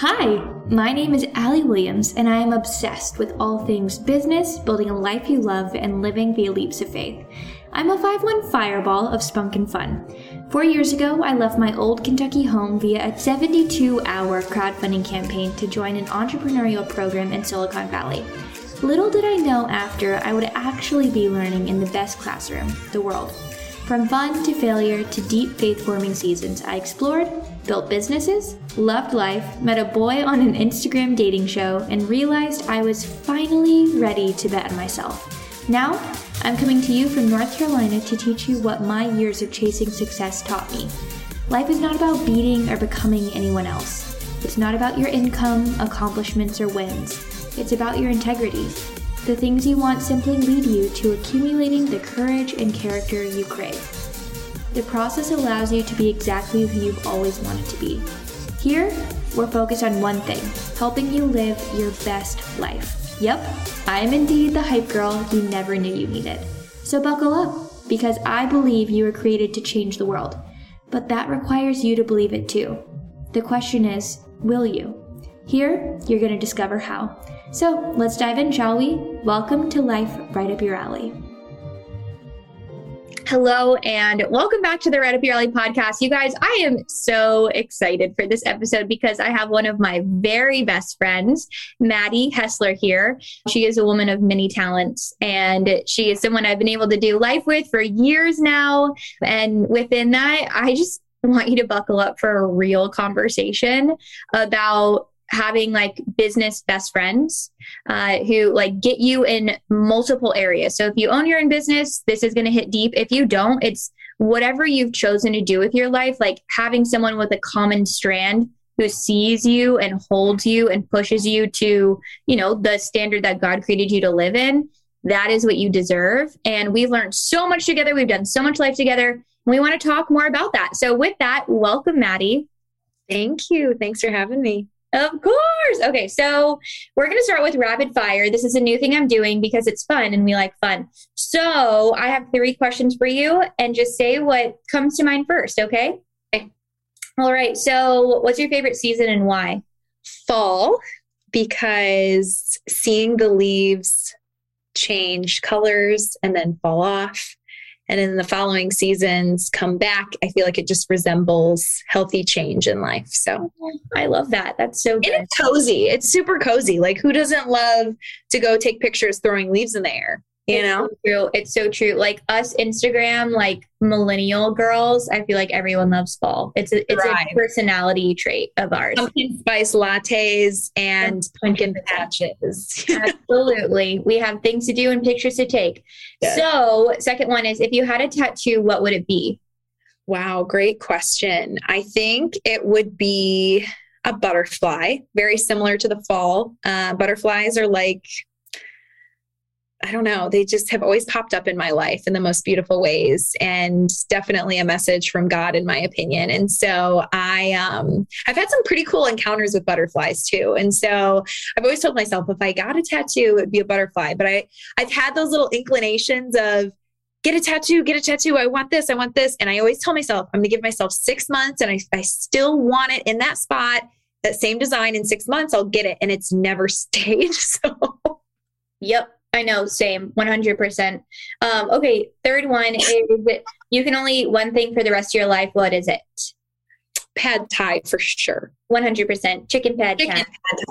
Hi, my name is Allee Williams, and I am obsessed with all things business, building a life you love, and living via leaps of faith. I'm a 5 1 fireball of spunk and fun. Four years ago, I left my old Kentucky home via a 72 hour crowdfunding campaign to join an entrepreneurial program in Silicon Valley. Little did I know after I would actually be learning in the best classroom, the world. From fun to failure to deep faith forming seasons, I explored, built businesses, loved life, met a boy on an Instagram dating show, and realized I was finally ready to bet on myself. Now, I'm coming to you from North Carolina to teach you what my years of chasing success taught me. Life is not about beating or becoming anyone else. It's not about your income, accomplishments, or wins. It's about your integrity, the things you want simply lead you to accumulating the courage and character you crave. The process allows you to be exactly who you've always wanted to be. Here, we're focused on one thing helping you live your best life. Yep, I am indeed the hype girl you never knew you needed. So buckle up, because I believe you were created to change the world. But that requires you to believe it too. The question is, will you? Here, you're going to discover how. So let's dive in, shall we? Welcome to Life Right Up Your Allee. Hello, and welcome back to the Right Up Your Allee podcast. You guys, I am so excited for this episode because I have one of my very best friends, Madie Hessler, here. She is a woman of many talents, and she is someone I've been able to do life with for years now. And within that, I just want you to buckle up for a real conversation about having like business best friends uh, who like get you in multiple areas. So if you own your own business, this is going to hit deep. If you don't, it's whatever you've chosen to do with your life, like having someone with a common strand who sees you and holds you and pushes you to, you know, the standard that God created you to live in. That is what you deserve. And we've learned so much together. We've done so much life together. We want to talk more about that. So, with that, welcome, Madie. Thank you. Thanks for having me. Of course. Okay, so we're going to start with rapid fire. This is a new thing I'm doing because it's fun and we like fun. So I have three questions for you and just say what comes to mind first, okay? Okay. All right. So, what's your favorite season and why? Fall, because seeing the leaves change colors and then fall off and in the following seasons come back i feel like it just resembles healthy change in life. So i love that. That's so good. And it's cozy. It's super cozy. Like who doesn't love to go take pictures throwing leaves in the air you it's know? so true. It's so true. Like us instagram like millennial girls i feel like everyone loves fall. It's a it's right. a personality trait of ours. Pumpkin spice lattes and pumpkin patches. Absolutely. We have things to do and pictures to take. So second one is if you had a tattoo what would it be? Wow great question. I think it would be a butterfly very similar to the fall. Uh, butterflies are like I don't know, they just have always popped up in my life in the most beautiful ways and definitely a message from God in my opinion. And so I um I've had some pretty cool encounters with butterflies too. And so I've always told myself if I got a tattoo, it'd be a butterfly. But I I've had those little inclinations of get a tattoo, get a tattoo. I want this, I want this. And I always tell myself I'm gonna give myself six months and I, I still want it in that spot, that same design in six months, I'll get it. And it's never stayed. So Yep. I know, same, 100%. Um, okay, third one is you can only eat one thing for the rest of your life. What is it? Pad Thai for sure. 100%. Chicken pad Chicken pad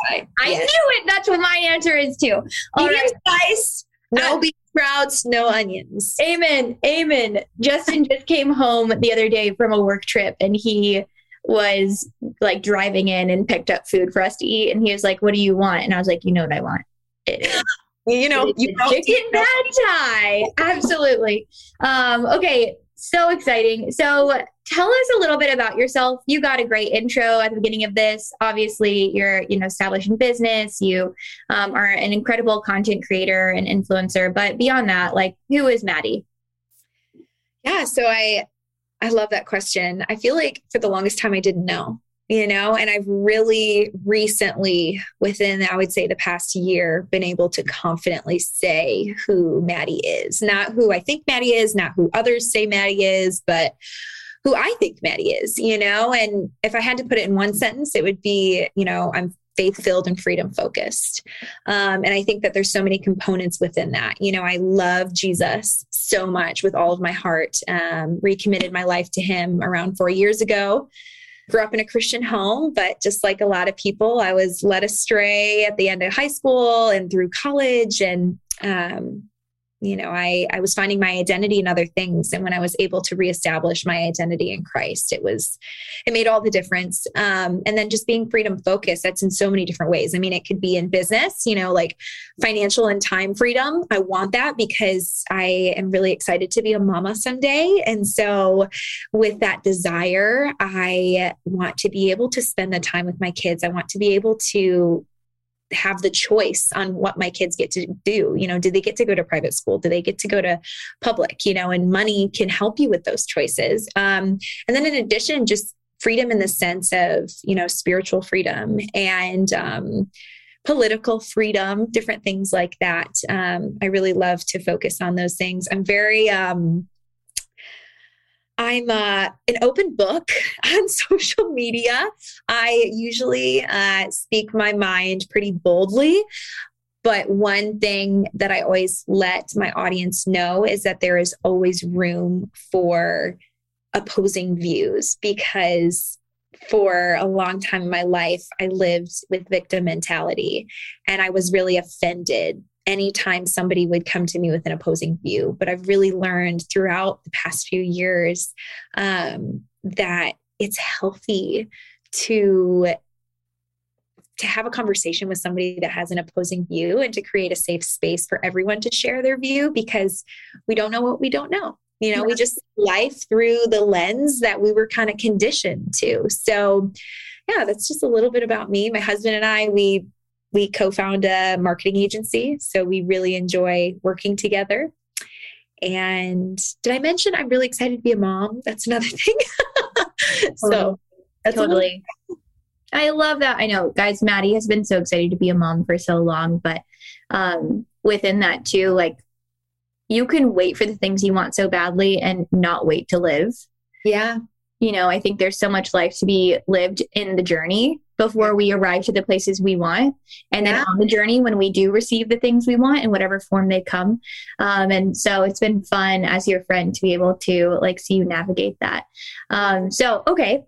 Thai. I yes. knew it. That's what my answer is too. All Medium right. spice, no uh, beef sprouts, no onions. Amen. Amen. Justin just came home the other day from a work trip and he was like driving in and picked up food for us to eat. And he was like, What do you want? And I was like, You know what I want? It is you know, you chicken pad thai. Absolutely. Um, okay, so exciting. So tell us a little bit about yourself. You got a great intro at the beginning of this. Obviously, you're you know establishing business. You um, are an incredible content creator and influencer. But beyond that, like, who is Madie? Yeah, so I I love that question. I feel like for the longest time I didn't know you know and i've really recently within i would say the past year been able to confidently say who madie is not who i think madie is not who others say madie is but who I think Madie is, you know? And if I had to put it in one sentence, it would be, you know, I'm faith filled and freedom focused. Um, and I think that there's so many components within that. You know, I love Jesus so much with all of my heart, um, recommitted my life to him around four years ago. Grew up in a Christian home, but just like a lot of people, I was led astray at the end of high school and through college. And um, you know i i was finding my identity in other things. And when i was able to reestablish my identity in christ it was it made all the difference. Um, and then just being freedom focused that's in so many different ways. I mean it could be in business you know like financial and time freedom. I want that because i am really excited to be a mama someday. And so with that desire i want to be able to spend the time with my kids. I want to be able to have the choice on what my kids get to do. You know, do they get to go to private school? Do they get to go to public? You know, and money can help you with those choices. Um, and then in addition, just freedom in the sense of, you know, spiritual freedom and, um, political freedom, different things like that. Um, I really love to focus on those things. I'm very, um, I'm uh, an open book on social media. I usually uh, speak my mind pretty boldly. But one thing that I always let my audience know is that there is always room for opposing views because for a long time in my life, I lived with victim mentality and I was really offended anytime somebody would come to me with an opposing view. But I've really learned throughout the past few years um, that it's healthy to to have a conversation with somebody that has an opposing view and to create a safe space for everyone to share their view because we don't know what we don't know you know yeah. we just life through the lens that we were kind of conditioned to so yeah that's just a little bit about me my husband and i we we co found a marketing agency. So we really enjoy working together. And did I mention I'm really excited to be a mom? That's another thing. so that's totally. I love that. I know, guys, Madie has been so excited to be a mom for so long, but um, within that too, like you can wait for the things you want so badly and not wait to live. Yeah. You know, I think there's so much life to be lived in the journey before we arrive to the places we want. And yeah. then on the journey, when we do receive the things we want in whatever form they come. Um, and so it's been fun as your friend to be able to like see you navigate that. Um, so, okay.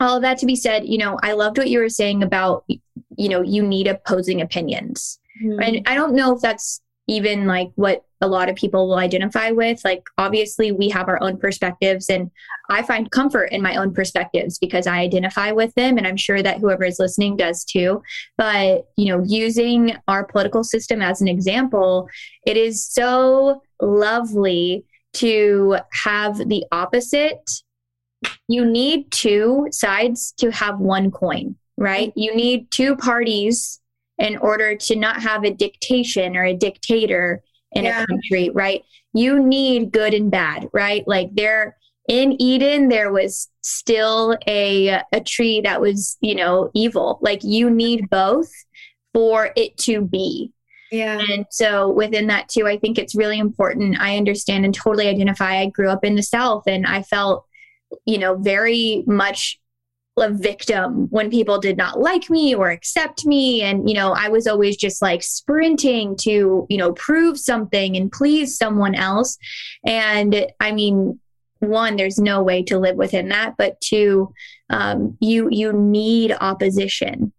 All of that to be said, you know, I loved what you were saying about, you know, you need opposing opinions. Mm-hmm. And I don't know if that's even like what a lot of people will identify with. Like, obviously, we have our own perspectives, and I find comfort in my own perspectives because I identify with them. And I'm sure that whoever is listening does too. But, you know, using our political system as an example, it is so lovely to have the opposite. You need two sides to have one coin, right? You need two parties in order to not have a dictation or a dictator in yeah. a country, right? You need good and bad, right? Like there in Eden, there was still a a tree that was, you know, evil. Like you need both for it to be. Yeah. And so within that too, I think it's really important. I understand and totally identify. I grew up in the South and I felt, you know, very much a victim when people did not like me or accept me. And you know i was always just like sprinting to you know prove something and please someone else. And i mean one there's no way to live within that. But two um, you you need opposition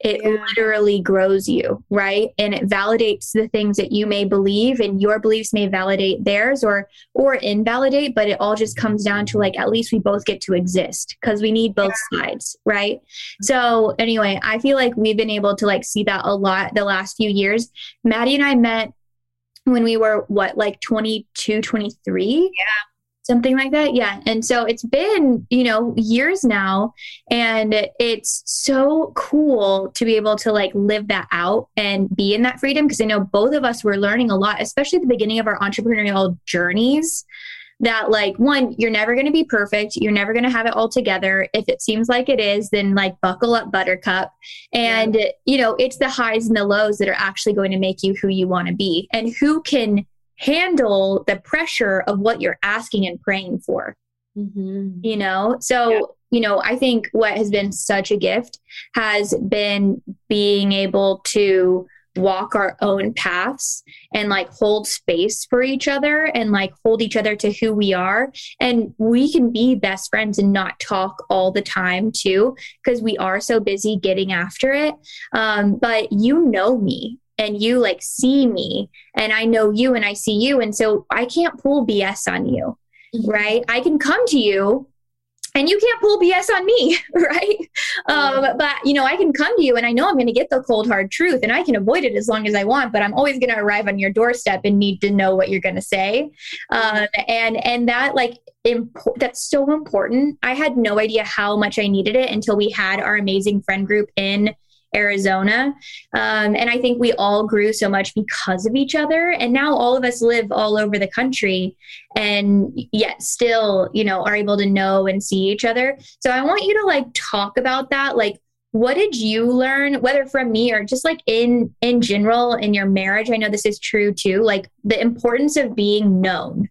it yeah. literally grows you right? And it validates the things that you may believe and your beliefs may validate theirs or or invalidate but it all just comes down to like at least we both get to exist because we need both yeah. sides right? So anyway i feel like we've been able to like see that a lot the last few years. Madie and i met when we were what like 22 23 yeah something like that? Yeah. And so it's been you know years now and it's so cool to be able to like live that out and be in that freedom because i know both of us were learning a lot especially at the beginning of our entrepreneurial journeys that like one you're never going to be perfect. You're never going to have it all together. If it seems like it is then like buckle up buttercup. And yeah. you know it's the highs and the lows that are actually going to make you who you want to be. And who can handle the pressure of what you're asking and praying for. Mm-hmm. You know, so, yeah. you know, I think what has been such a gift has been being able to walk our own paths and like hold space for each other and like hold each other to who we are. And we can be best friends and not talk all the time too, because we are so busy getting after it. Um, but you know me and you like see me and I know you and I see you. And so I can't pull BS on you, mm-hmm. right? I can come to you and you can't pull BS on me, right? Um, but you know, I can come to you and I know I'm going to get the cold hard truth and I can avoid it as long as I want, but I'm always going to arrive on your doorstep and need to know what you're going to say. Um, and, and that like, imp- that's so important. I had no idea how much I needed it until we had our amazing friend group in Arizona. Um, and I think we all grew so much because of each other. And now all of us live all over the country and yet still, you know, are able to know and see each other. So I want you to like talk about that. Like, what did you learn whether from me or just like in in general in your marriage i know this is true too like the importance of being known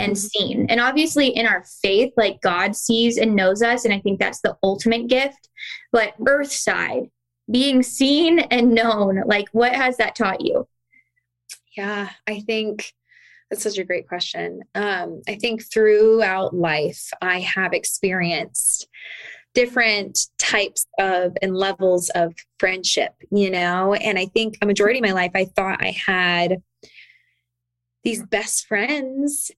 and seen. And obviously, in our faith, like God sees and knows us. And I think that's the ultimate gift. But earth side, being seen and known like what has that taught you? Yeah i think that's such a great question. Um, i think throughout life i have experienced different types of and levels of friendship you know? And i think a majority of my life i thought i had these best friends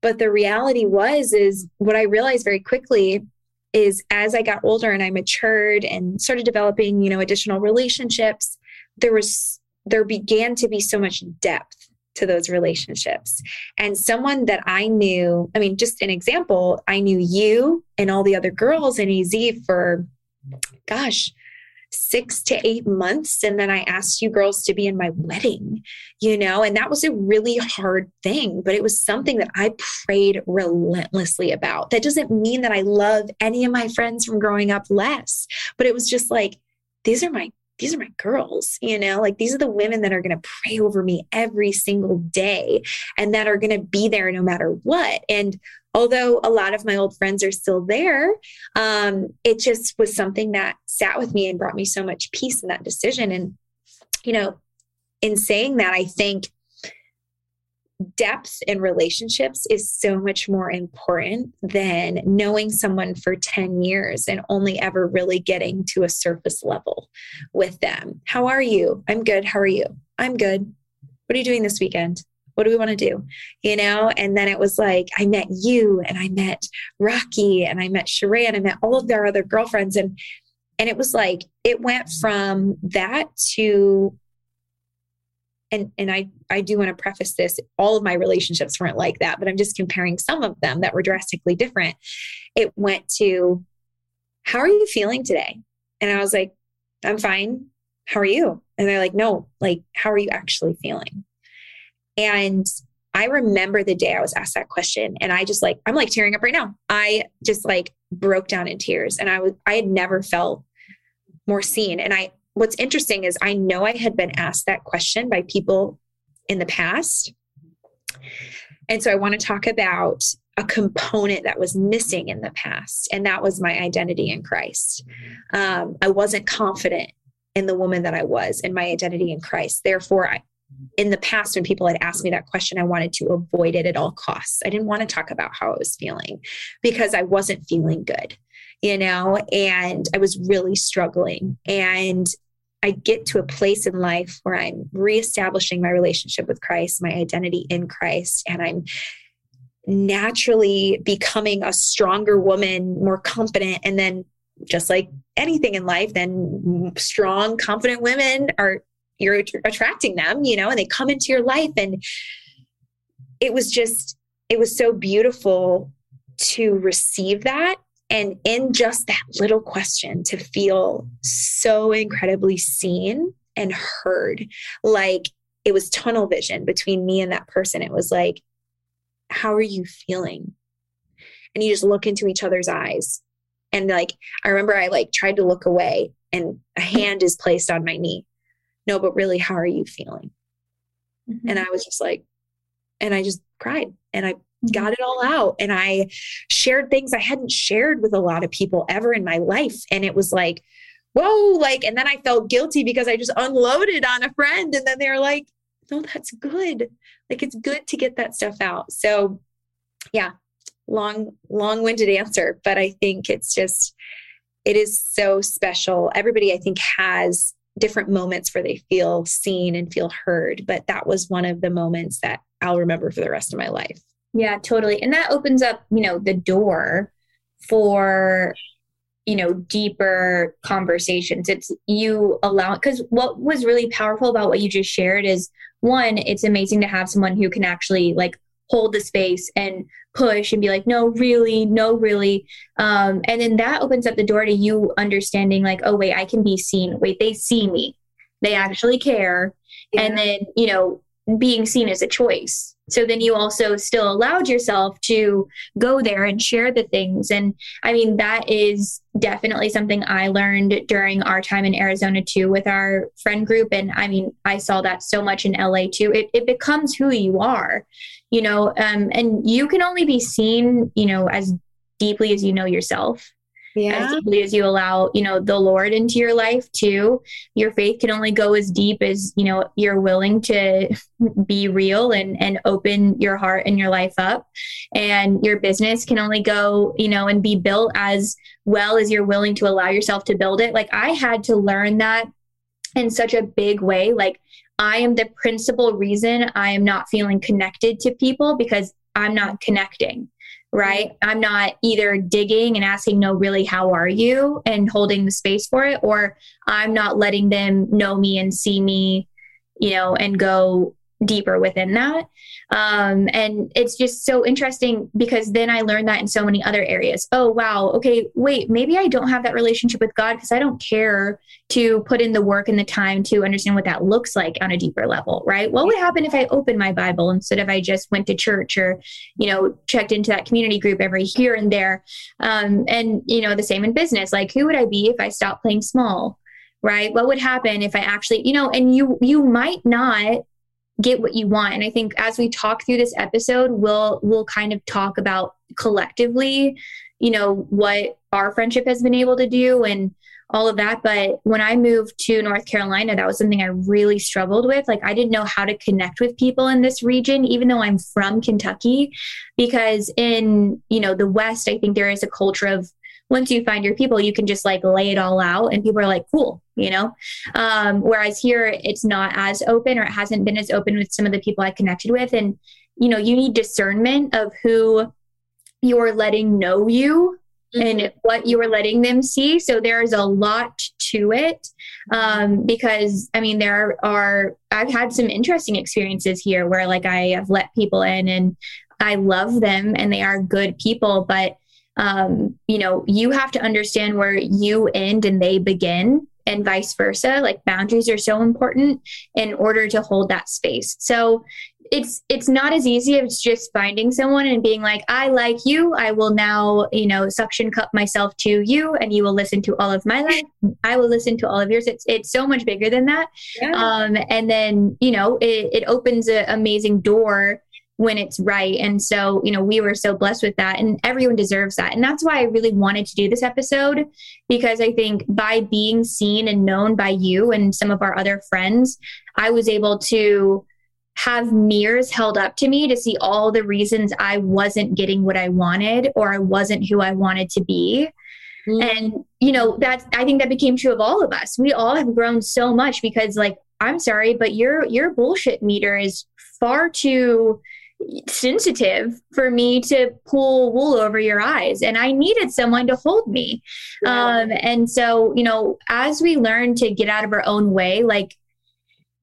but the reality was is what i realized very quickly is as I got older and I matured and started developing, you know, additional relationships, there was there began to be so much depth to those relationships. And someone that I knew, I mean, just an example, I knew you and all the other girls in AZ for gosh, six to eight months. And then I asked you girls to be in my wedding, you know, and that was a really hard thing, but it was something that I prayed relentlessly about. That doesn't mean that I love any of my friends from growing up less, but it was just like, these are my these are my girls, you know, like these are the women that are going to pray over me every single day and that are going to be there no matter what. And although a lot of my old friends are still there, um, it just was something that sat with me and brought me so much peace in that decision. And, you know, in saying that, I think depth in relationships is so much more important than knowing someone for 10 years and only ever really getting to a surface level with them. How are you? I'm good. How are you? I'm good. What are you doing this weekend? what do we want to do? You know? And then it was like, I met you and I met Rocky and I met Sheree and I met all of their other girlfriends. And, and it was like, it went from that to, and, and I, I do want to preface this. All of my relationships weren't like that, but I'm just comparing some of them that were drastically different. It went to, how are you feeling today? And I was like, I'm fine. How are you? And they're like, no, like, how are you actually feeling? And I remember the day I was asked that question and I just like, I'm like tearing up right now. I just like broke down in tears and I was, I had never felt more seen. And I, what's interesting is I know I had been asked that question by people in the past. And so I want to talk about a component that was missing in the past, and that was my identity in Christ. Um, I wasn't confident in the woman that I was in my identity in Christ. Therefore, I, in the past when people had asked me that question i wanted to avoid it at all costs i didn't want to talk about how i was feeling because i wasn't feeling good you know and i was really struggling and i get to a place in life where i'm reestablishing my relationship with christ my identity in christ and i'm naturally becoming a stronger woman more confident and then just like anything in life then strong confident women are you're attracting them, you know, and they come into your life. And it was just, it was so beautiful to receive that. And in just that little question, to feel so incredibly seen and heard. Like it was tunnel vision between me and that person. It was like, how are you feeling? And you just look into each other's eyes. And like, I remember I like tried to look away and a hand is placed on my knee no, but really, how are you feeling? Mm-hmm. And I was just like, and I just cried and I got mm-hmm. it all out and I shared things I hadn't shared with a lot of people ever in my life. And it was like, whoa, like, and then I felt guilty because I just unloaded on a friend. And then they're like, no, that's good. Like, it's good to get that stuff out. So, yeah, long, long winded answer, but I think it's just, it is so special. Everybody, I think, has different moments where they feel seen and feel heard, but that was one of the moments that I'll remember for the rest of my life. Yeah, totally. And that opens up, you know, the door for you know deeper conversations. It's you allow because what was really powerful about what you just shared is one it's amazing to have someone who can actually like hold the space and push and be like no really no really. Um, and then that opens up the door to you understanding like oh wait i can be seen. Wait they see me. They actually care. Yeah. and then you know being seen as a choice so then you also still allowed yourself to go there and share the things. And i mean that is definitely something i learned during our time in arizona too with our friend group. And i mean i saw that so much in la too. It, it becomes who you are you know um, and you can only be seen you know as deeply as you know yourself yeah. as deeply as you allow you know the lord into your life too your faith can only go as deep as you know you're willing to be real and and open your heart and your life up. And your business can only go you know and be built as well as you're willing to allow yourself to build it. Like i had to learn that in such a big way. Like i am the principal reason i am not feeling connected to people because i'm not connecting right? I'm not either digging and asking, no, really, how are you? And holding the space for it, or I'm not letting them know me and see me, you know, and go deeper within that. Um, and it's just so interesting because then I learned that in so many other areas. Oh, wow. Okay, wait, maybe I don't have that relationship with God because I don't care to put in the work and the time to understand what that looks like on a deeper level, right? What would happen if I opened my Bible instead of I just went to church or, you know, checked into that community group every here and there? Um, and, you know, the same in business. Like, who would I be if I stopped playing small? right what would happen if i actually you know and you you might not get what you want. And I think as we talk through this episode, we'll we'll kind of talk about collectively, you know, what our friendship has been able to do and all of that. But when I moved to North Carolina, that was something I really struggled with. Like I didn't know how to connect with people in this region, even though I'm from Kentucky, because in, you know, the West, I think there is a culture of once you find your people, you can just like lay it all out and people are like, cool, you know? Um, whereas here, it's not as open or it hasn't been as open with some of the people I connected with. And, you know, you need discernment of who you're letting know you mm-hmm. and what you are letting them see. So there's a lot to it um, because, I mean, there are, I've had some interesting experiences here where like I have let people in and I love them and they are good people, but um, you know, you have to understand where you end and they begin and vice versa. Like boundaries are so important in order to hold that space. So it's it's not as easy as just finding someone and being like i like you i will now you know suction cup myself to you and you will listen to all of my life i will listen to all of yours it's it's so much bigger than that yeah. um and then you know it, it opens an amazing door when it's right. And so, you know, we were so blessed with that, and everyone deserves that. And that's why I really wanted to do this episode because I think by being seen and known by you and some of our other friends, I was able to have mirrors held up to me to see all the reasons I wasn't getting what I wanted or I wasn't who I wanted to be. Mm-hmm. And, you know, that I think that became true of all of us. We all have grown so much because like I'm sorry, but your your bullshit meter is far too sensitive for me to pull wool over your eyes and i needed someone to hold me. Yeah. um, and so you know as we learn to get out of our own way like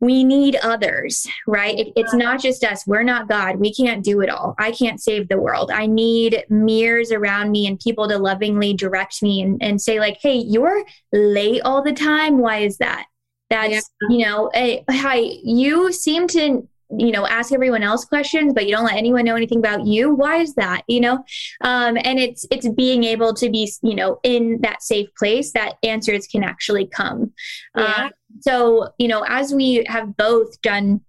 we need others right? It, it's not just us. We're not god. We can't do it all. I can't save the world. I need mirrors around me and people to lovingly direct me and, and say like hey you're late all the time. Why is that? That's yeah. you know hey, hi you seem to you know ask everyone else questions but you don't let anyone know anything about you why is that you know um, and it's it's being able to be you know in that safe place that answers can actually come yeah. um, so you know as we have both done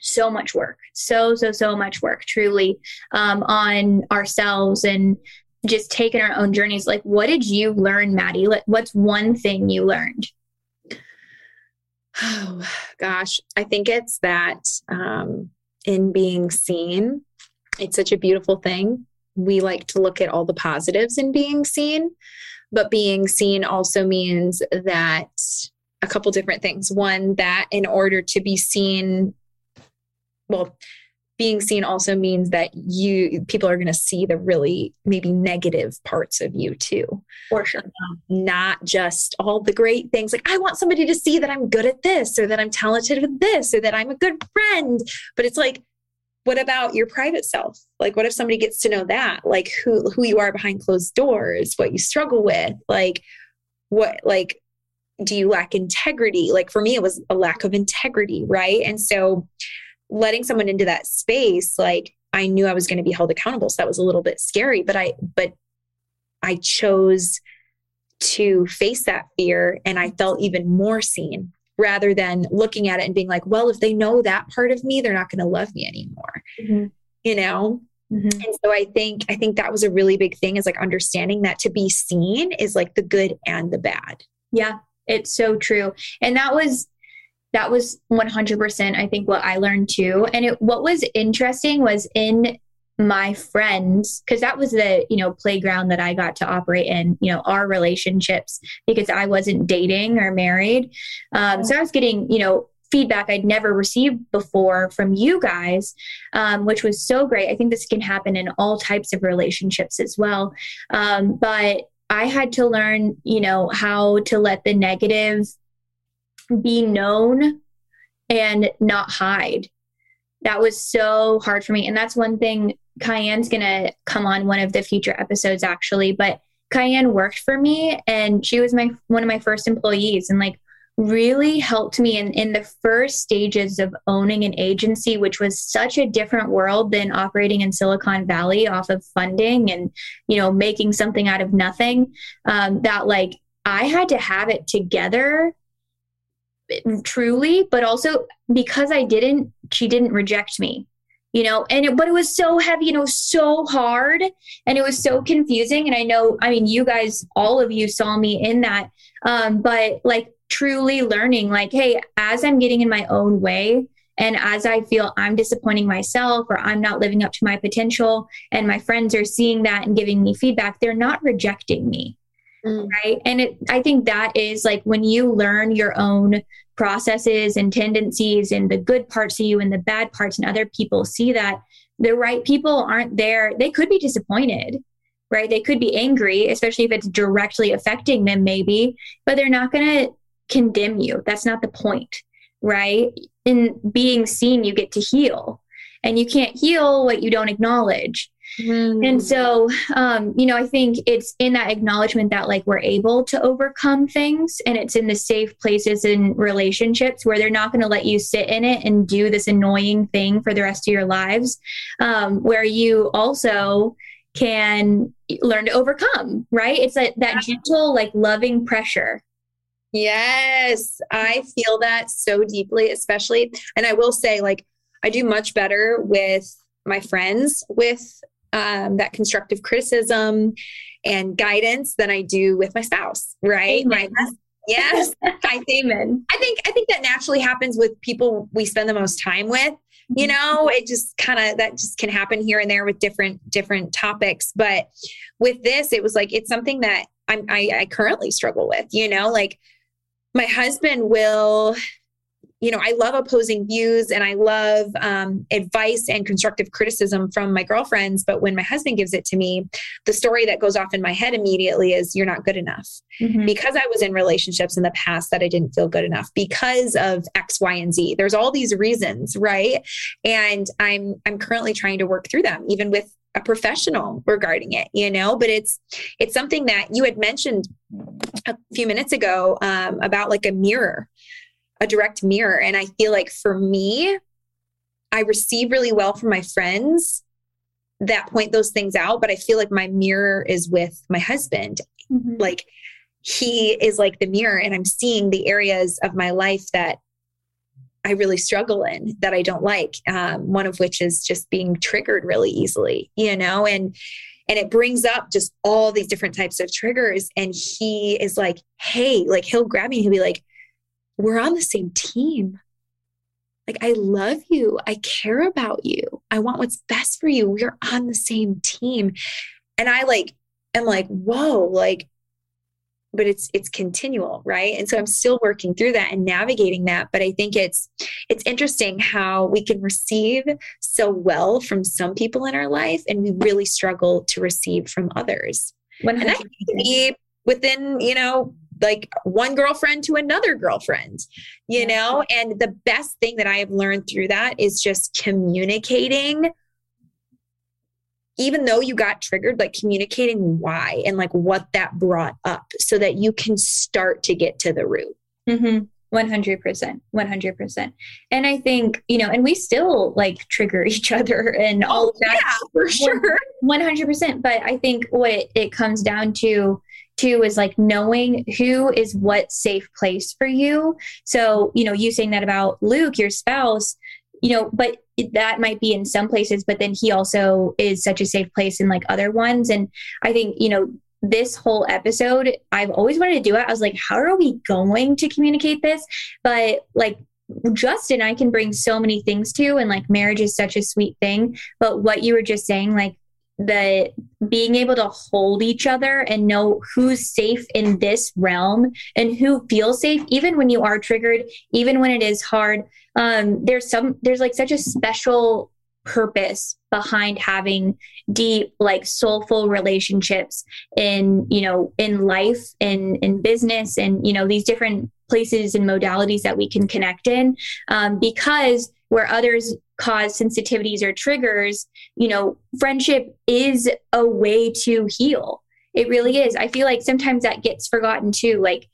so much work, so, so, so much work, truly, um, on ourselves and just taking our own journeys. Like, what did you learn, Madie? Like, what's one thing you learned? Oh, gosh. I think it's that um, in being seen, it's such a beautiful thing. We like to look at all the positives in being seen, but being seen also means that a couple different things. One, that in order to be seen, well, being seen also means that you people are going to see the really maybe negative parts of you too. For sure. Um, not just all the great things like i want somebody to see that i'm good at this or that i'm talented with this or that i'm a good friend. But it's like what about your private self? Like what if somebody gets to know that? Like who who you are behind closed doors what you struggle with like what like do you lack integrity? Like for me it was a lack of integrity right? And so letting someone into that space, like I knew I was going to be held accountable. So that was a little bit scary, but I, but I chose to face that fear and I felt even more seen rather than looking at it and being like, well, if they know that part of me, they're not going to love me anymore. Mm-hmm. You know? Mm-hmm. And so I think I think that was a really big thing is like understanding that to be seen is like the good and the bad. Yeah, it's so true. And that was that was 100% i think what i learned too. And it, what was interesting was in my friends because that was the you know playground that i got to operate in you know our relationships because i wasn't dating or married. Um, so i was getting you know feedback i'd never received before from you guys um, which was so great. I think this can happen in all types of relationships as well. Um, but i had to learn you know how to let the negative be known and not hide. That was so hard for me. And that's one thing Cayenne's going to come on one of the future episodes actually, but Cayenne worked for me and she was my one of my first employees and like really helped me in, in the first stages of owning an agency, which was such a different world than operating in Silicon Valley off of funding and, you know, making something out of nothing. Um, that like I had to have it together truly, but also because I didn't, she didn't reject me, you know, and it, but it was so heavy, you know, so hard and it was so confusing. And I know, I mean, you guys, all of you saw me in that. Um, but like truly learning, like, hey, as I'm getting in my own way, and as I feel I'm disappointing myself or I'm not living up to my potential, and my friends are seeing that and giving me feedback, they're not rejecting me. Mm. Right. And it, I think that is like when you learn your own processes and tendencies and the good parts of you and the bad parts, and other people see that the right people aren't there. They could be disappointed, right? They could be angry, especially if it's directly affecting them, maybe, but they're not going to condemn you. That's not the point, right? In being seen, you get to heal, and you can't heal what you don't acknowledge. Mm-hmm. And so, um, you know, I think it's in that acknowledgement that like we're able to overcome things and it's in the safe places in relationships where they're not going to let you sit in it and do this annoying thing for the rest of your lives, um, where you also can learn to overcome, right? It's that, that gentle, like loving pressure. Yes, I feel that so deeply, especially. And I will say, like, I do much better with my friends with um, that constructive criticism and guidance than I do with my spouse, right? My, yes, I think, I think I think that naturally happens with people we spend the most time with. You mm-hmm. know, it just kind of that just can happen here and there with different different topics. But with this, it was like it's something that I'm, I, I currently struggle with. You know, like my husband will you know, I love opposing views and I love um, advice and constructive criticism from my girlfriends. But when my husband gives it to me, the story that goes off in my head immediately is, you're not good enough. Mm-hmm. Because I was in relationships in the past that I didn't feel good enough because of X, Y, and Z. There's all these reasons, right? And I'm I'm currently trying to work through them, even with a professional regarding it you know but it's it's something that you had mentioned a few minutes ago um, about like a mirror a direct mirror. And I feel like for me, I receive really well from my friends that point those things out, but I feel like my mirror is with my husband. Mm-hmm. Like he is like the mirror, and I'm seeing the areas of my life that I really struggle in that I don't like. Um, one of which is just being triggered really easily, you know, and and it brings up just all these different types of triggers. And he is like, "Hey," like he'll grab me he'll be like, "We're on the same team. Like I love you. I care about you. I want what's best for you. We're on the same team." And I like am like, "Whoa!" Like but it's it's continual right and so i'm still working through that and navigating that but i think it's it's interesting how we can receive so well from some people in our life and we really struggle to receive from others 100%. and that can be within you know like one girlfriend to another girlfriend you know? And the best thing that i have learned through that is just communicating even though you got triggered, like communicating why and like what that brought up so that you can start to get to the root. Mm-hmm. 100% 100% and i think you know and we still like trigger each other and all of that yeah for sure. 100% but i think what it, it comes down to too is like knowing who is what safe place for you. So you know you saying that about luke your spouse you know but that might be in some places but then he also is such a safe place in like other ones. And i think you know this whole episode i've always wanted to do it. I was like how are we going to communicate this? But like justin i can bring so many things to and like marriage is such a sweet thing. But what you were just saying like the being able to hold each other and know who's safe in this realm and who feels safe even when you are triggered even when it is hard um, there's some there's like such a special purpose behind having deep like soulful relationships in you know in life in in business and you know these different places and modalities that we can connect in um, because where others cause sensitivities or triggers you know friendship is a way to heal it really is i feel like sometimes that gets forgotten too like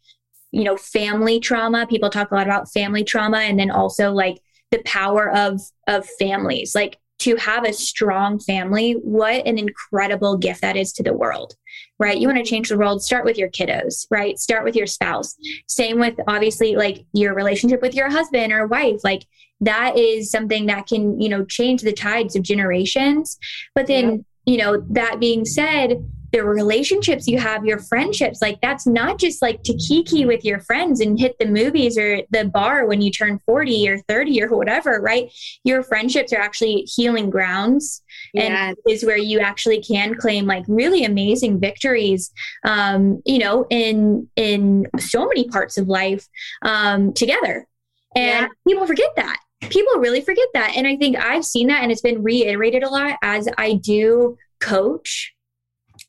you know, family trauma. People talk a lot about family trauma and then also like the power of of families. Like to have a strong family, what an incredible gift that is to the world, right? You want to mm-hmm. change the world, start with your kiddos, right? Start with your spouse. Same with obviously like your relationship with your husband or wife. Like that is something that can, you know, change the tides of generations. But then, yeah. you know, that being said, the relationships you have, your friendships. Like that's not just like to kiki with your friends and hit the movies or the bar when you turn 40 or 30 or whatever, right? Your friendships are actually healing grounds and is where you actually can claim like really amazing victories um, you know, in in so many parts of life um together. And yeah. people forget that people really forget that. And I think I've seen that and it's been reiterated a lot as I do coach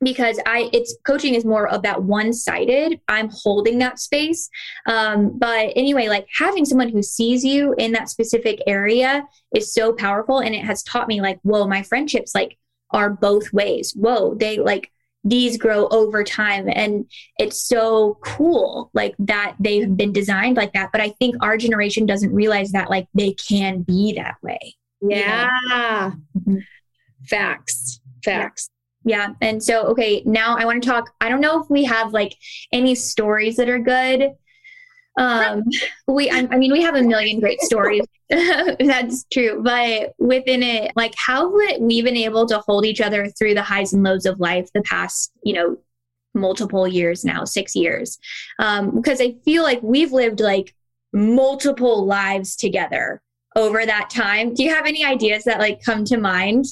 because I it's coaching is more of that one sided. I'm holding that space. Um, but anyway, like having someone who sees you in that specific area is so powerful, and it has taught me like, whoa, my friendships like are both ways. Whoa, they like these grow over time and it's so cool like that they've been designed like that but i think our generation doesn't realize that like they can be that way yeah mm-hmm. facts facts yeah. And so, okay, now I want to talk. I don't know if we have like any stories that are good. Um, we, I, I mean, we have a million great stories. That's true. But within it, like, how have we been able to hold each other through the highs and lows of life the past, you know, multiple years now, six years? Um, because I feel like we've lived like multiple lives together over that time. Do you have any ideas that like come to mind?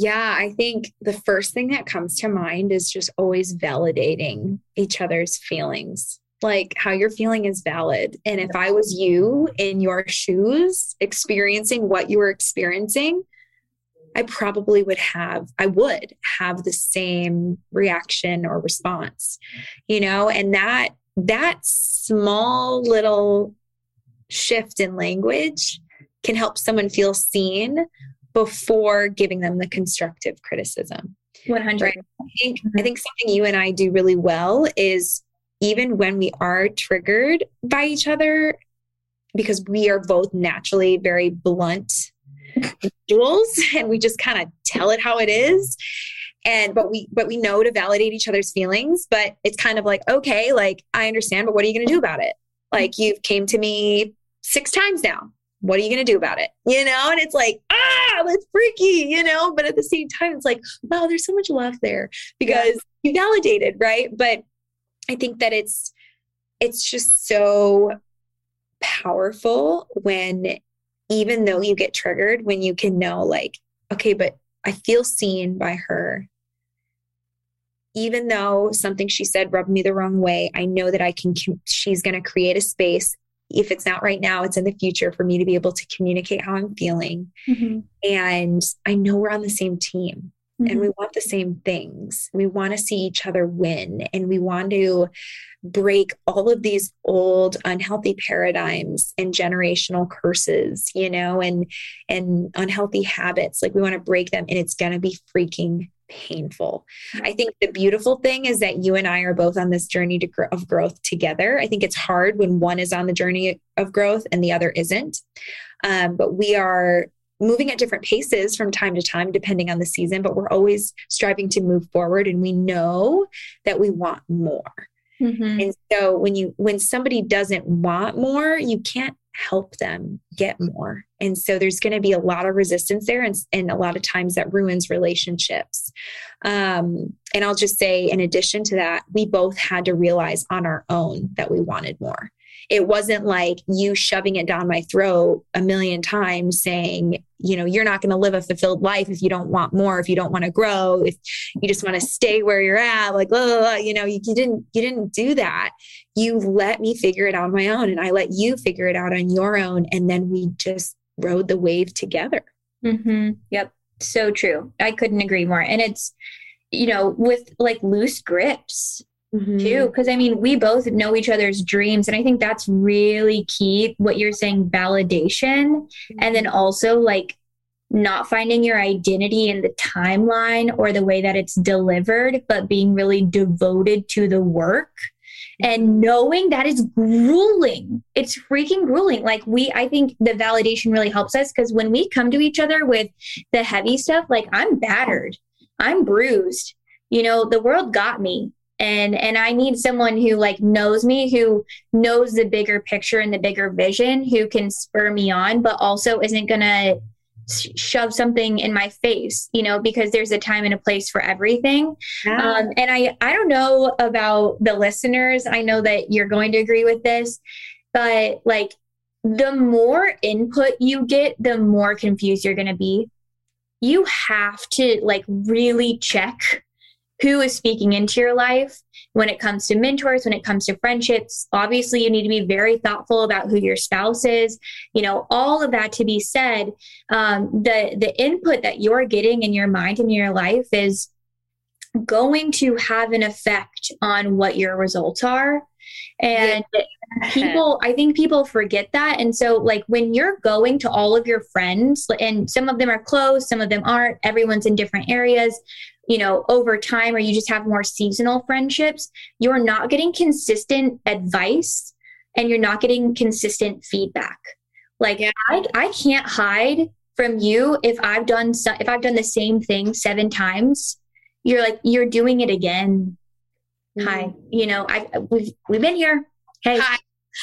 Yeah, I think the first thing that comes to mind is just always validating each other's feelings. Like how you're feeling is valid. And if I was you in your shoes, experiencing what you were experiencing, I probably would have, I would have the same reaction or response, you know, and that, that small little shift in language can help someone feel seen before giving them the constructive criticism. 100. Right? I think I think something you and I do really well is even when we are triggered by each other because we are both naturally very blunt individuals and we just kind of tell it how it is and but we but we know to validate each other's feelings but it's kind of like okay like i understand but what are you going to do about it like you've came to me six times now. What are you going to do about it? You know, and it's like, ah, that's freaky, you know, but at the same time, it's like, wow, there's so much love there because yeah. you validated, right? But I think that it's, it's just so powerful when even though you get triggered, when you can know, like, okay, but I feel seen by her. Even though something she said rubbed me the wrong way, I know that I can, she's going to create a space. If it's not right now, it's in the future for me to be able to communicate how I'm feeling. Mm-hmm. And I know we're on the same team mm-hmm. and we want the same things. We want to see each other win and we want to break all of these old unhealthy paradigms and generational curses, you know, and and unhealthy habits. Like we want to break them and it's going to be freaking painful. I think the beautiful thing is that you and I are both on this journey to, of growth together. I think it's hard when one is on the journey of growth and the other isn't. Um, but we are moving at different paces from time to time, depending on the season, but we're always striving to move forward and we know that we want more. Mm-hmm. And so when you when somebody doesn't want more, you can't help them get more. And so there's going to be a lot of resistance there and, and a lot of times that ruins relationships. Um, and I'll just say, in addition to that, we both had to realize on our own that we wanted more. It wasn't like you shoving it down my throat a million times saying, you know, you're not going to live a fulfilled life if you don't want more, if you don't want to grow, if you just want to stay where you're at, like, blah, blah, blah. you know, you, you didn't, you didn't do that. You let me figure it out on my own and I let you figure it out on your own. And then we just rode the wave together. Mm-hmm. Yep. So true. I couldn't agree more. And it's, you know, with like loose grips, mm-hmm. too because i mean we both know each other's dreams and i think that's really key what you're saying validation mm-hmm. and then also like not finding your identity in the timeline or the way that it's delivered but being really devoted to the work and knowing that is grueling. It's freaking grueling. Like we i think the validation really helps us because when we come to each other with the heavy stuff like i'm battered. I'm bruised. You know the world got me. And and i need someone who like knows me who knows the bigger picture and the bigger vision who can spur me on but also isn't gonna shove something in my face you know because there's a time and a place for everything. Yeah. um, and i i don't know about the listeners. I know that you're going to agree with this but like the more input you get the more confused you're going to be. You have to like really check who is speaking into your life when it comes to mentors when it comes to friendships. Obviously you need to be very thoughtful about who your spouse is you know all of that to be said um, the the input that you're getting in your mind and in your life is going to have an effect on what your results are. And people i think people forget that. And so like when you're going to all of your friends and some of them are close some of them aren't everyone's in different areas you know, over time, or you just have more seasonal friendships, you're not getting consistent advice and you're not getting consistent feedback. Like yeah. I, I can't hide from you if I've done so, if I've done the same thing seven times. You're like you're doing it again. Mm-hmm. Hi, you know I we've we've been here. Hey, Hi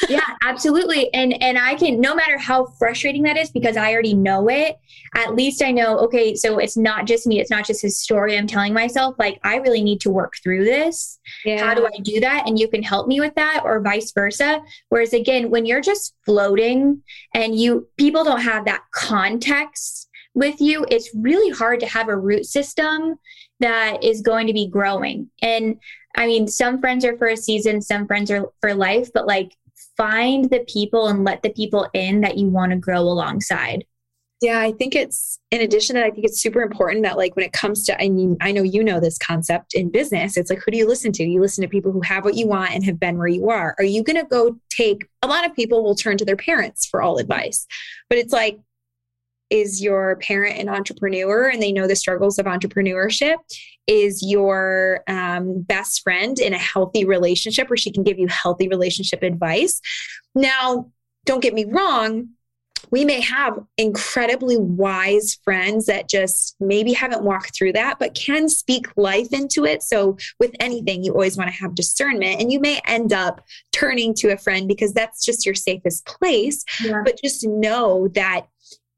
yeah absolutely. And and i can no matter how frustrating that is because i already know it at least i know okay so it's not just me it's not just his story i'm telling myself like i really need to work through this. Yeah. how do i do that? And you can help me with that or vice versa. Whereas again when you're just floating and you people don't have that context with you it's really hard to have a root system that is going to be growing. And I mean, some friends are for a season, some friends are for life, but like find the people and let the people in that you want to grow alongside. Yeah, I think it's in addition to that, I think it's super important that like when it comes to I mean, I know you know this concept in business. It's like who do you listen to? You listen to people who have what you want and have been where you are. Are you gonna go take a lot of people will turn to their parents for all advice. But it's like, is your parent an entrepreneur and they know the struggles of entrepreneurship? Is your um, best friend in a healthy relationship where she can give you healthy relationship advice. Now, don't get me wrong, we may have incredibly wise friends that just maybe haven't walked through that, but can speak life into it. So, with anything, you always want to have discernment, and you may end up turning to a friend because that's just your safest place. Yeah. But just know that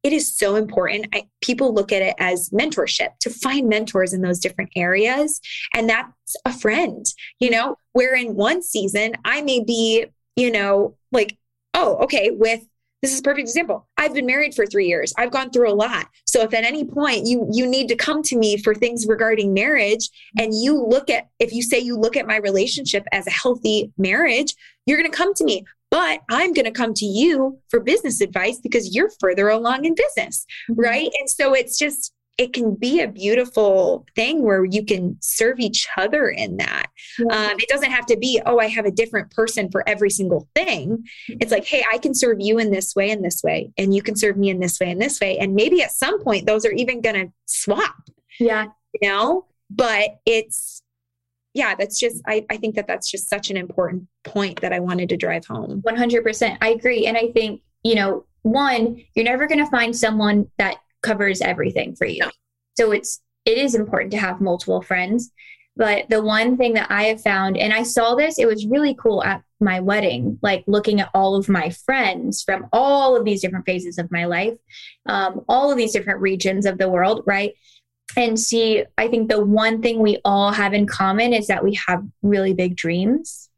it is so important. I, people look at it as mentorship to find mentors in those different areas. And that's a friend, you know, where in one season I may be, you know, like, oh, okay, with this is a perfect example. I've been married for three years. I've gone through a lot. So if at any point you you need to come to me for things regarding marriage, and you look at if you say you look at my relationship as a healthy marriage, you're going to come to me but I'm going to come to you for business advice because you're further along in business, mm-hmm. right? And so it's just, it can be a beautiful thing where you can serve each other in that. Yeah. Um, it doesn't have to be, oh, I have a different person for every single thing. It's like, hey, I can serve you in this way and this way, and you can serve me in this way and this way. And maybe at some point, those are even going to swap. Yeah. You know, but it's, yeah, that's just, I, I think that that's just such an important point that I wanted to drive home. 100%. I agree. And I think, you know, one, you're never going to find someone that covers everything for you. No. So it's, it is important to have multiple friends. But the one thing that I have found, and I saw this, it was really cool at my wedding, like looking at all of my friends from all of these different phases of my life, um, all of these different regions of the world, right? and see i think the one thing we all have in common is that we have really big dreams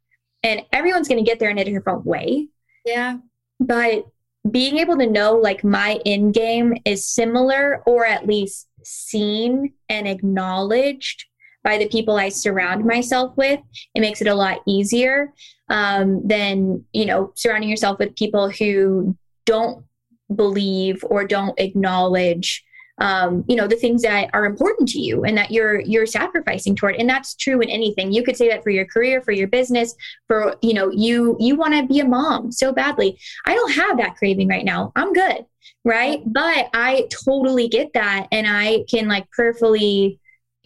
and everyone's going to get there in a different way yeah but being able to know like my end game is similar or at least seen and acknowledged by the people I surround myself with, it makes it a lot easier um, than you know surrounding yourself with people who don't believe or don't acknowledge um, you know the things that are important to you and that you're you're sacrificing toward. And that's true in anything. You could say that for your career for your business for you know you you want to be a mom so badly. I don't have that craving right now. I'm good right? But i totally get that. And i can like perfectly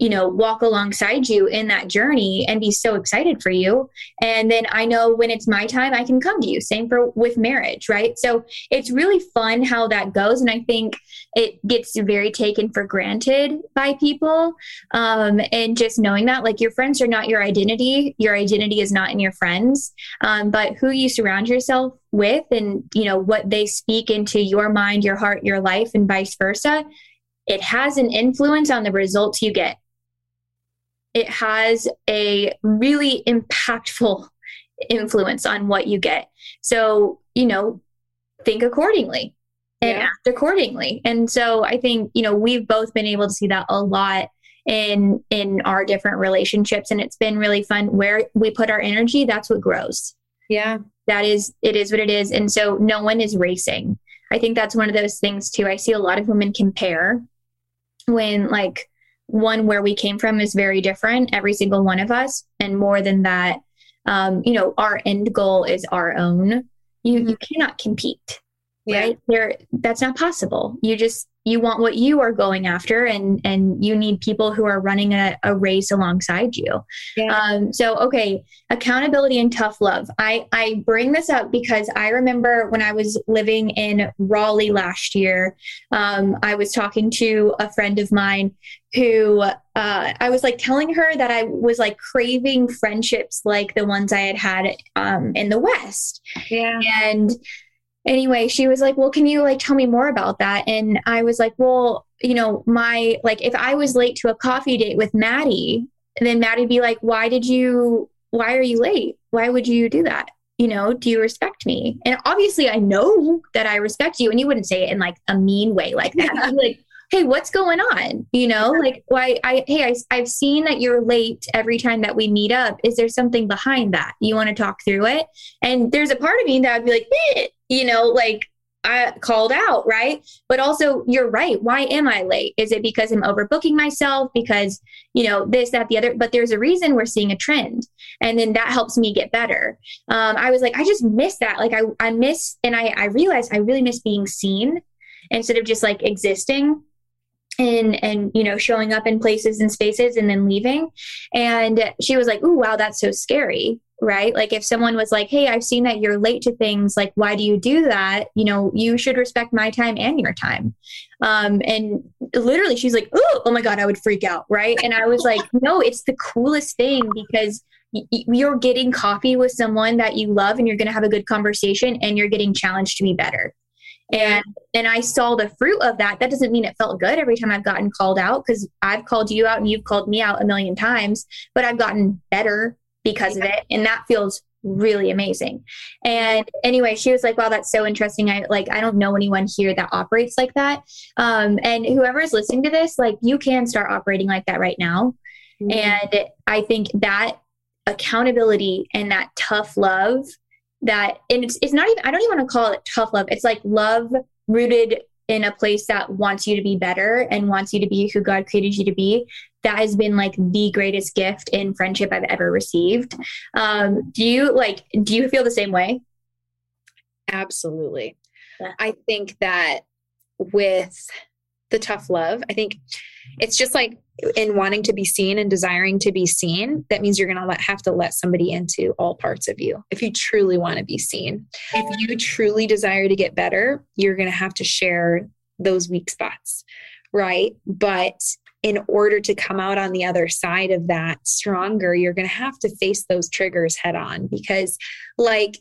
you know walk alongside you in that journey and be so excited for you. And then i know when it's my time i can come to you. Same for with marriage right? So it's really fun how that goes. And i think it gets very taken for granted by people um, and just knowing that like your friends are not your identity. Your identity is not in your friends. Um, but who you surround yourself with and you know what they speak into your mind your heart your life and vice versa it has an influence on the results you get it has a really impactful influence on what you get. So, you know, think accordingly and yeah. act accordingly. And so I think, you know, we've both been able to see that a lot in in our different relationships and it's been really fun where we put our energy that's what grows yeah that is it is what it is and so no one is racing i think that's one of those things too i see a lot of women compare when like one where we came from is very different, every single one of us. And more than that, um, you know, our end goal is our own. You you mm-hmm. cannot compete. Yeah. Right? There that's not possible. You just you want what you are going after and and you need people who are running a, a race alongside you yeah. um, so okay accountability and tough love i i bring this up because i remember when i was living in raleigh last year um, i was talking to a friend of mine who uh, I was like telling her that I was like craving friendships like the ones I had had um, in the West. Yeah. And anyway, she was like, Well, can you like tell me more about that? And I was like, Well, you know, my like if I was late to a coffee date with Madie, then Madie'd be like, Why did you why are you late? Why would you do that? You know, do you respect me? And obviously I know that I respect you. And you wouldn't say it in like a mean way like that. like, hey what's going on you know like why i hey I, i've seen that you're late every time that we meet up is there something behind that you want to talk through it and there's a part of me that would be like eh, you know like I called out, right? But also, you're right. Why am I late? Is it because I'm overbooking myself? Because, you know, this, that, the other? But there's a reason we're seeing a trend. And then that helps me get better. Um, I was like, I just miss that. Like, I, I miss, and I, I realized I really miss being seen instead of just like existing and and you know showing up in places and spaces and then leaving. And she was like oh wow that's so scary right? Like if someone was like hey i've seen that you're late to things like why do you do that? You know you should respect my time and your time. Um and literally she's like oh oh my god i would freak out right? And i was like no it's the coolest thing because you're getting coffee with someone that you love and you're going to have a good conversation and you're getting challenged to be better and and i saw the fruit of that. That doesn't mean it felt good every time i've gotten called out because i've called you out and you've called me out a million times but i've gotten better because yeah. of it and that feels really amazing. And anyway she was like wow that's so interesting. I like i don't know anyone here that operates like that. Um and whoever is listening to this like you can start operating like that right now. Mm-hmm. and i think that accountability and that tough love that and it's, it's not even i don't even want to call it tough love. It's like love rooted in a place that wants you to be better and wants you to be who god created you to be that has been like the greatest gift in friendship i've ever received. Um, do you like do you feel the same way? Absolutely. Yeah. i think that with the tough love i think it's just like in wanting to be seen and desiring to be seen, that means you're going to have to let somebody into all parts of you if you truly want to be seen. If you truly desire to get better, you're going to have to share those weak spots, right? But in order to come out on the other side of that stronger, you're going to have to face those triggers head on because, like,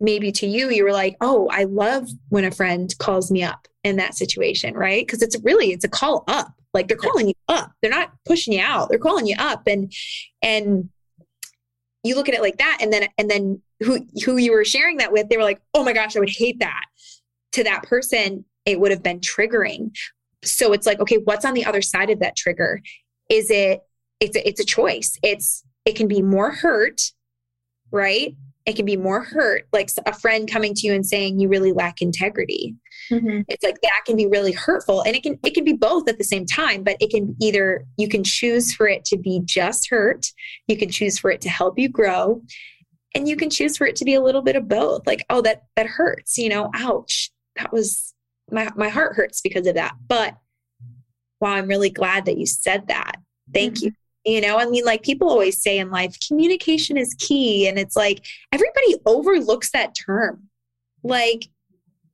maybe to you, you were like, oh, I love when a friend calls me up in that situation, right? Because it's really, it's a call up like they're calling you up. They're not pushing you out. They're calling you up and and you look at it like that and then and then who who you were sharing that with, they were like, "Oh my gosh, I would hate that." To that person, it would have been triggering. So it's like, okay, what's on the other side of that trigger? Is it it's a, it's a choice. It's it can be more hurt, right? It can be more hurt, like a friend coming to you and saying you really lack integrity. Mm-hmm. It's like that can be really hurtful, and it can it can be both at the same time. But it can either you can choose for it to be just hurt, you can choose for it to help you grow, and you can choose for it to be a little bit of both. Like, oh, that that hurts, you know, ouch, that was my my heart hurts because of that. But wow, I'm really glad that you said that. Thank mm-hmm. you you know, I mean, like people always say in life, communication is key. And it's like everybody overlooks that term. Like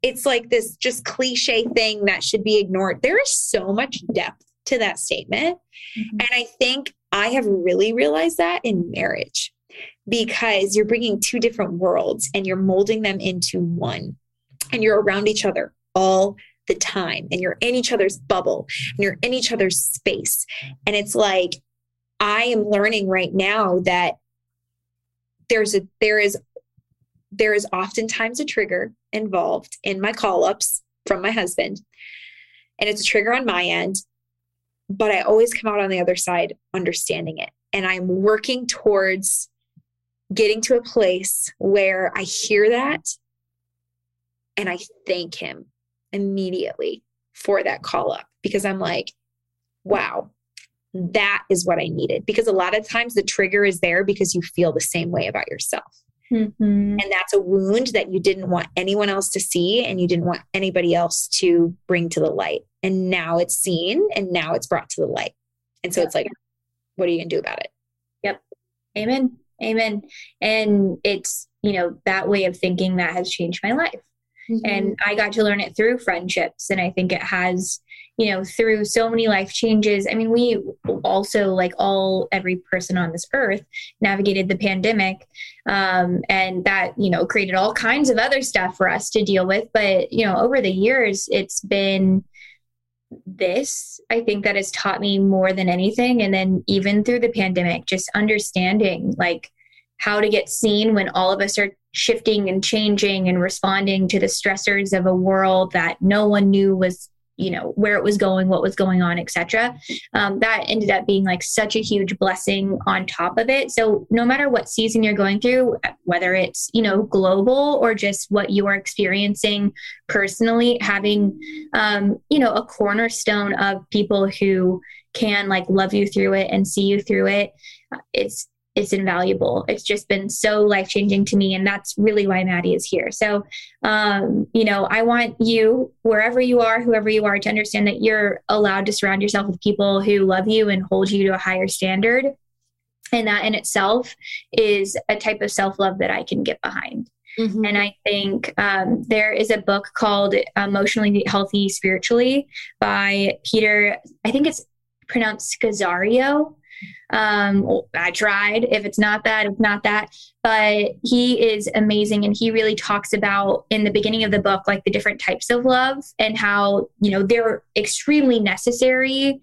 it's like this just cliche thing that should be ignored. There is so much depth to that statement. Mm-hmm. And I think I have really realized that in marriage because you're bringing two different worlds and you're molding them into one. And you're around each other all the time and you're in each other's bubble and you're in each other's space. And it's like, I am learning right now that there's a there is there is oftentimes a trigger involved in my call ups from my husband and it's a trigger on my end but i always come out on the other side understanding it and i'm working towards getting to a place where i hear that and i thank him immediately for that call up because i'm like wow that is what I needed. Because a lot of times the trigger is there because you feel the same way about yourself. Mm-hmm. And that's a wound that you didn't want anyone else to see and you didn't want anybody else to bring to the light. And now it's seen and now it's brought to the light. And so it's like, what are you going to do about it? Yep. Amen. Amen. And it's, you know, that way of thinking that has changed my life. Mm-hmm. And I got to learn it through friendships. And I think it has you know through so many life changes. I mean we also like all every person on this earth navigated the pandemic um, and that you know created all kinds of other stuff for us to deal with. But you know over the years it's been this i think that has taught me more than anything. And then even through the pandemic just understanding like how to get seen when all of us are shifting and changing and responding to the stressors of a world that no one knew was you know where it was going what was going on etc um, that ended up being like such a huge blessing on top of it. So no matter what season you're going through whether it's you know global or just what you are experiencing personally having um, you know a cornerstone of people who can like love you through it and see you through it it's it's invaluable. It's just been so life changing to me. And that's really why Madie is here. So, um, you know, I want you, wherever you are, whoever you are, to understand that you're allowed to surround yourself with people who love you and hold you to a higher standard. And that in itself is a type of self love that I can get behind. Mm-hmm. And I think um, there is a book called Emotionally Healthy Spiritually by Peter, I think it's pronounced Scazzero. Um, I tried. If it's not that, it's not that. But he is amazing. And he really talks about in the beginning of the book, like the different types of love and how, you know, they're extremely necessary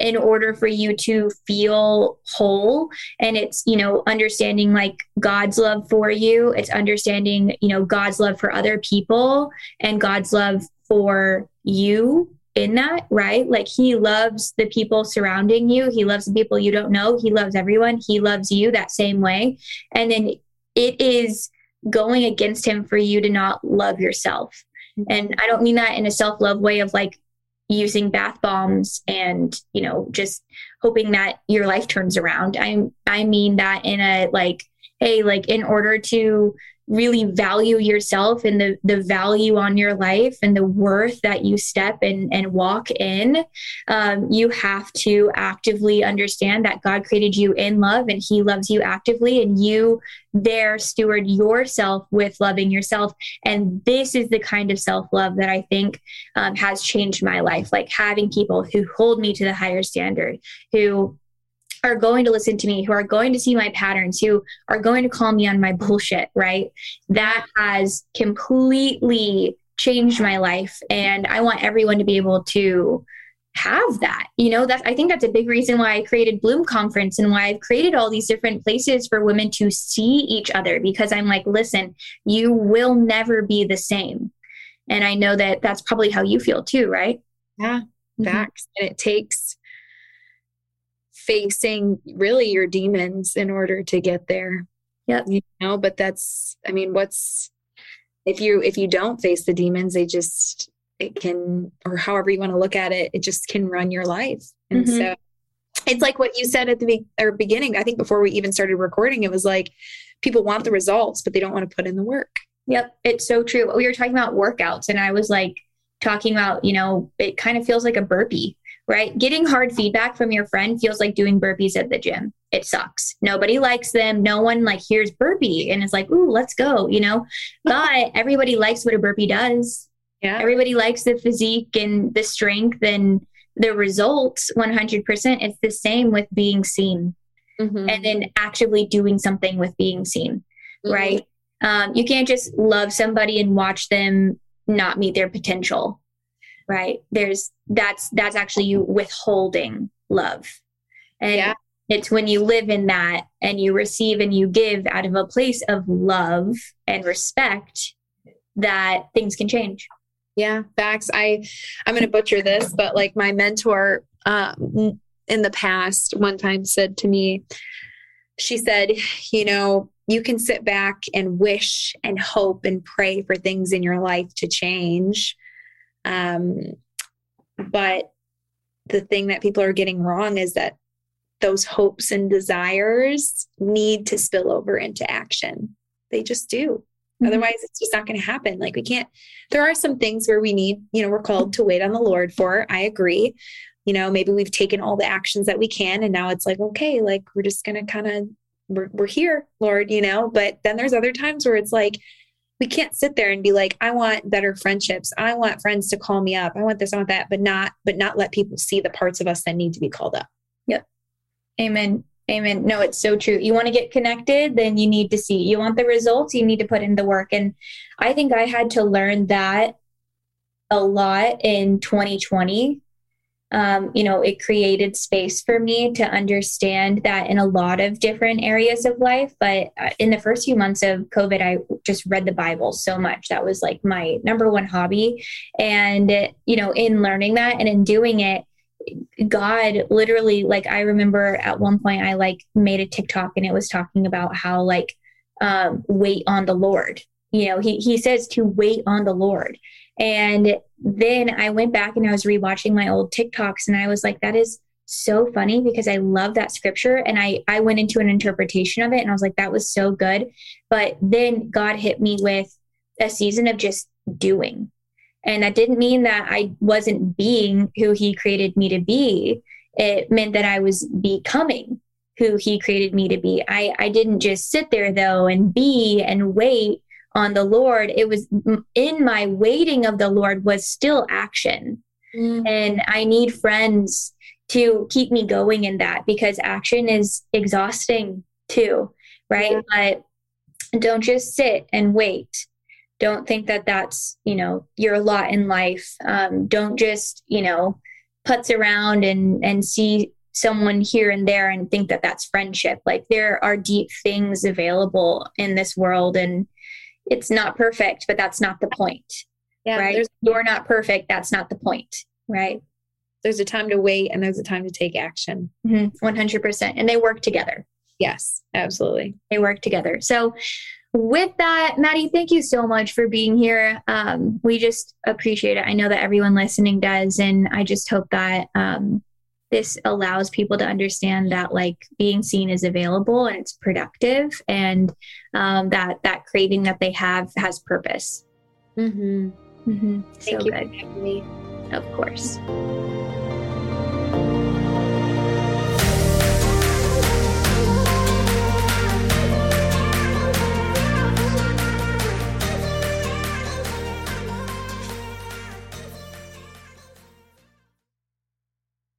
in order for you to feel whole and it's you know understanding like god's love for you it's understanding you know god's love for other people and god's love for you in that right? Like he loves the people surrounding you. He loves the people you don't know. He loves everyone. He loves you that same way. And then it is going against him for you to not love yourself. Mm-hmm. And i don't mean that in a self-love way of like using bath bombs and you know just hoping that your life turns around. I i mean that in a like hey like in order to really value yourself and the the value on your life and the worth that you step and and walk in um, you have to actively understand that god created you in love and he loves you actively and you there steward yourself with loving yourself. And this is the kind of self-love that i think um, has changed my life like having people who hold me to the higher standard who are going to listen to me, who are going to see my patterns, who are going to call me on my bullshit, right? That has completely changed my life. And I want everyone to be able to have that you know that i think that's a big reason why i created bloom conference and why i've created all these different places for women to see each other because i'm like listen you will never be the same and i know that that's probably how you feel too right yeah facts mm-hmm. and it takes facing really your demons in order to get there. Yeah. You know, but that's I mean, what's if you if you don't face the demons, they just it can or however you want to look at it, it just can run your life. And mm-hmm. so it's like what you said at the be- or beginning. I think before we even started recording, it was like people want the results, but they don't want to put in the work. Yep, it's so true. We were talking about workouts, and I was like talking about, you know, it kind of feels like a burpee right? Getting hard feedback from your friend feels like doing burpees at the gym. It sucks. Nobody likes them. No one like hears burpee and it's like, ooh, let's go, you know? But everybody likes what a burpee does. Yeah. Everybody likes the physique and the strength and the results 100%. It's the same with being seen mm-hmm. and then actively doing something with being seen, mm-hmm. right? Um, you can't just love somebody and watch them not meet their potential right? There's that's that's actually you withholding love. And yeah. it's when you live in that and you receive and you give out of a place of love and respect that things can change. Yeah facts. I i'm going to butcher this but like my mentor um, in the past one time said to me she said you know you can sit back and wish and hope and pray for things in your life to change um, but the thing that people are getting wrong is that those hopes and desires need to spill over into action. They just do. Mm-hmm. Otherwise, it's just not going to happen. Like, we can't, there are some things where we need, you know, we're called to wait on the Lord for. I agree. You know, maybe we've taken all the actions that we can, and now it's like, okay, like we're just going to kind of, we're, we're here, Lord, you know. But then there's other times where it's like, we can't sit there and be like i want better friendships. I want friends to call me up. I want this i want that but not but not let people see the parts of us that need to be called up. Yep. Amen. Amen. No it's so true. You want to get connected then you need to see. You want the results you need to put in the work. And i think i had to learn that a lot in 2020 um, you know, it created space for me to understand that in a lot of different areas of life. But uh, in the first few months of COVID, I just read the Bible so much. That was like my number one hobby. And, you know, in learning that and in doing it, God literally, like, I remember at one point I like made a TikTok and it was talking about how, like, um, wait on the Lord. You know, he, he says to wait on the Lord. And then I went back and I was rewatching my old TikToks and I was like, that is so funny because I love that scripture. And I I went into an interpretation of it and I was like that was so good. But then God hit me with a season of just doing. And that didn't mean that I wasn't being who he created me to be. It meant that I was becoming who he created me to be. I I didn't just sit there though and be and wait on the Lord it was in my waiting of the Lord was still action mm. and I need friends to keep me going in that because action is exhausting too, right? Yeah. But don't just sit and wait. Don't think that that's, you know, your lot in life. Um, don't just, you know, putz around and, and see someone here and there and think that that's friendship. Like there are deep things available in this world and it's not perfect, but that's not the point. Yeah, right? You're not perfect. That's not the point. Right there's a time to wait and there's a time to take action. Mm-hmm. 100%. And they work together. Yes, absolutely. They work together. So, with that, Madie, thank you so much for being here. Um, we just appreciate it. I know that everyone listening does. And I just hope that um, this allows people to understand that like being seen is available and it's productive and um, that that craving that they have has purpose. Mm-hmm. Mm-hmm. Thank so you good. Of course.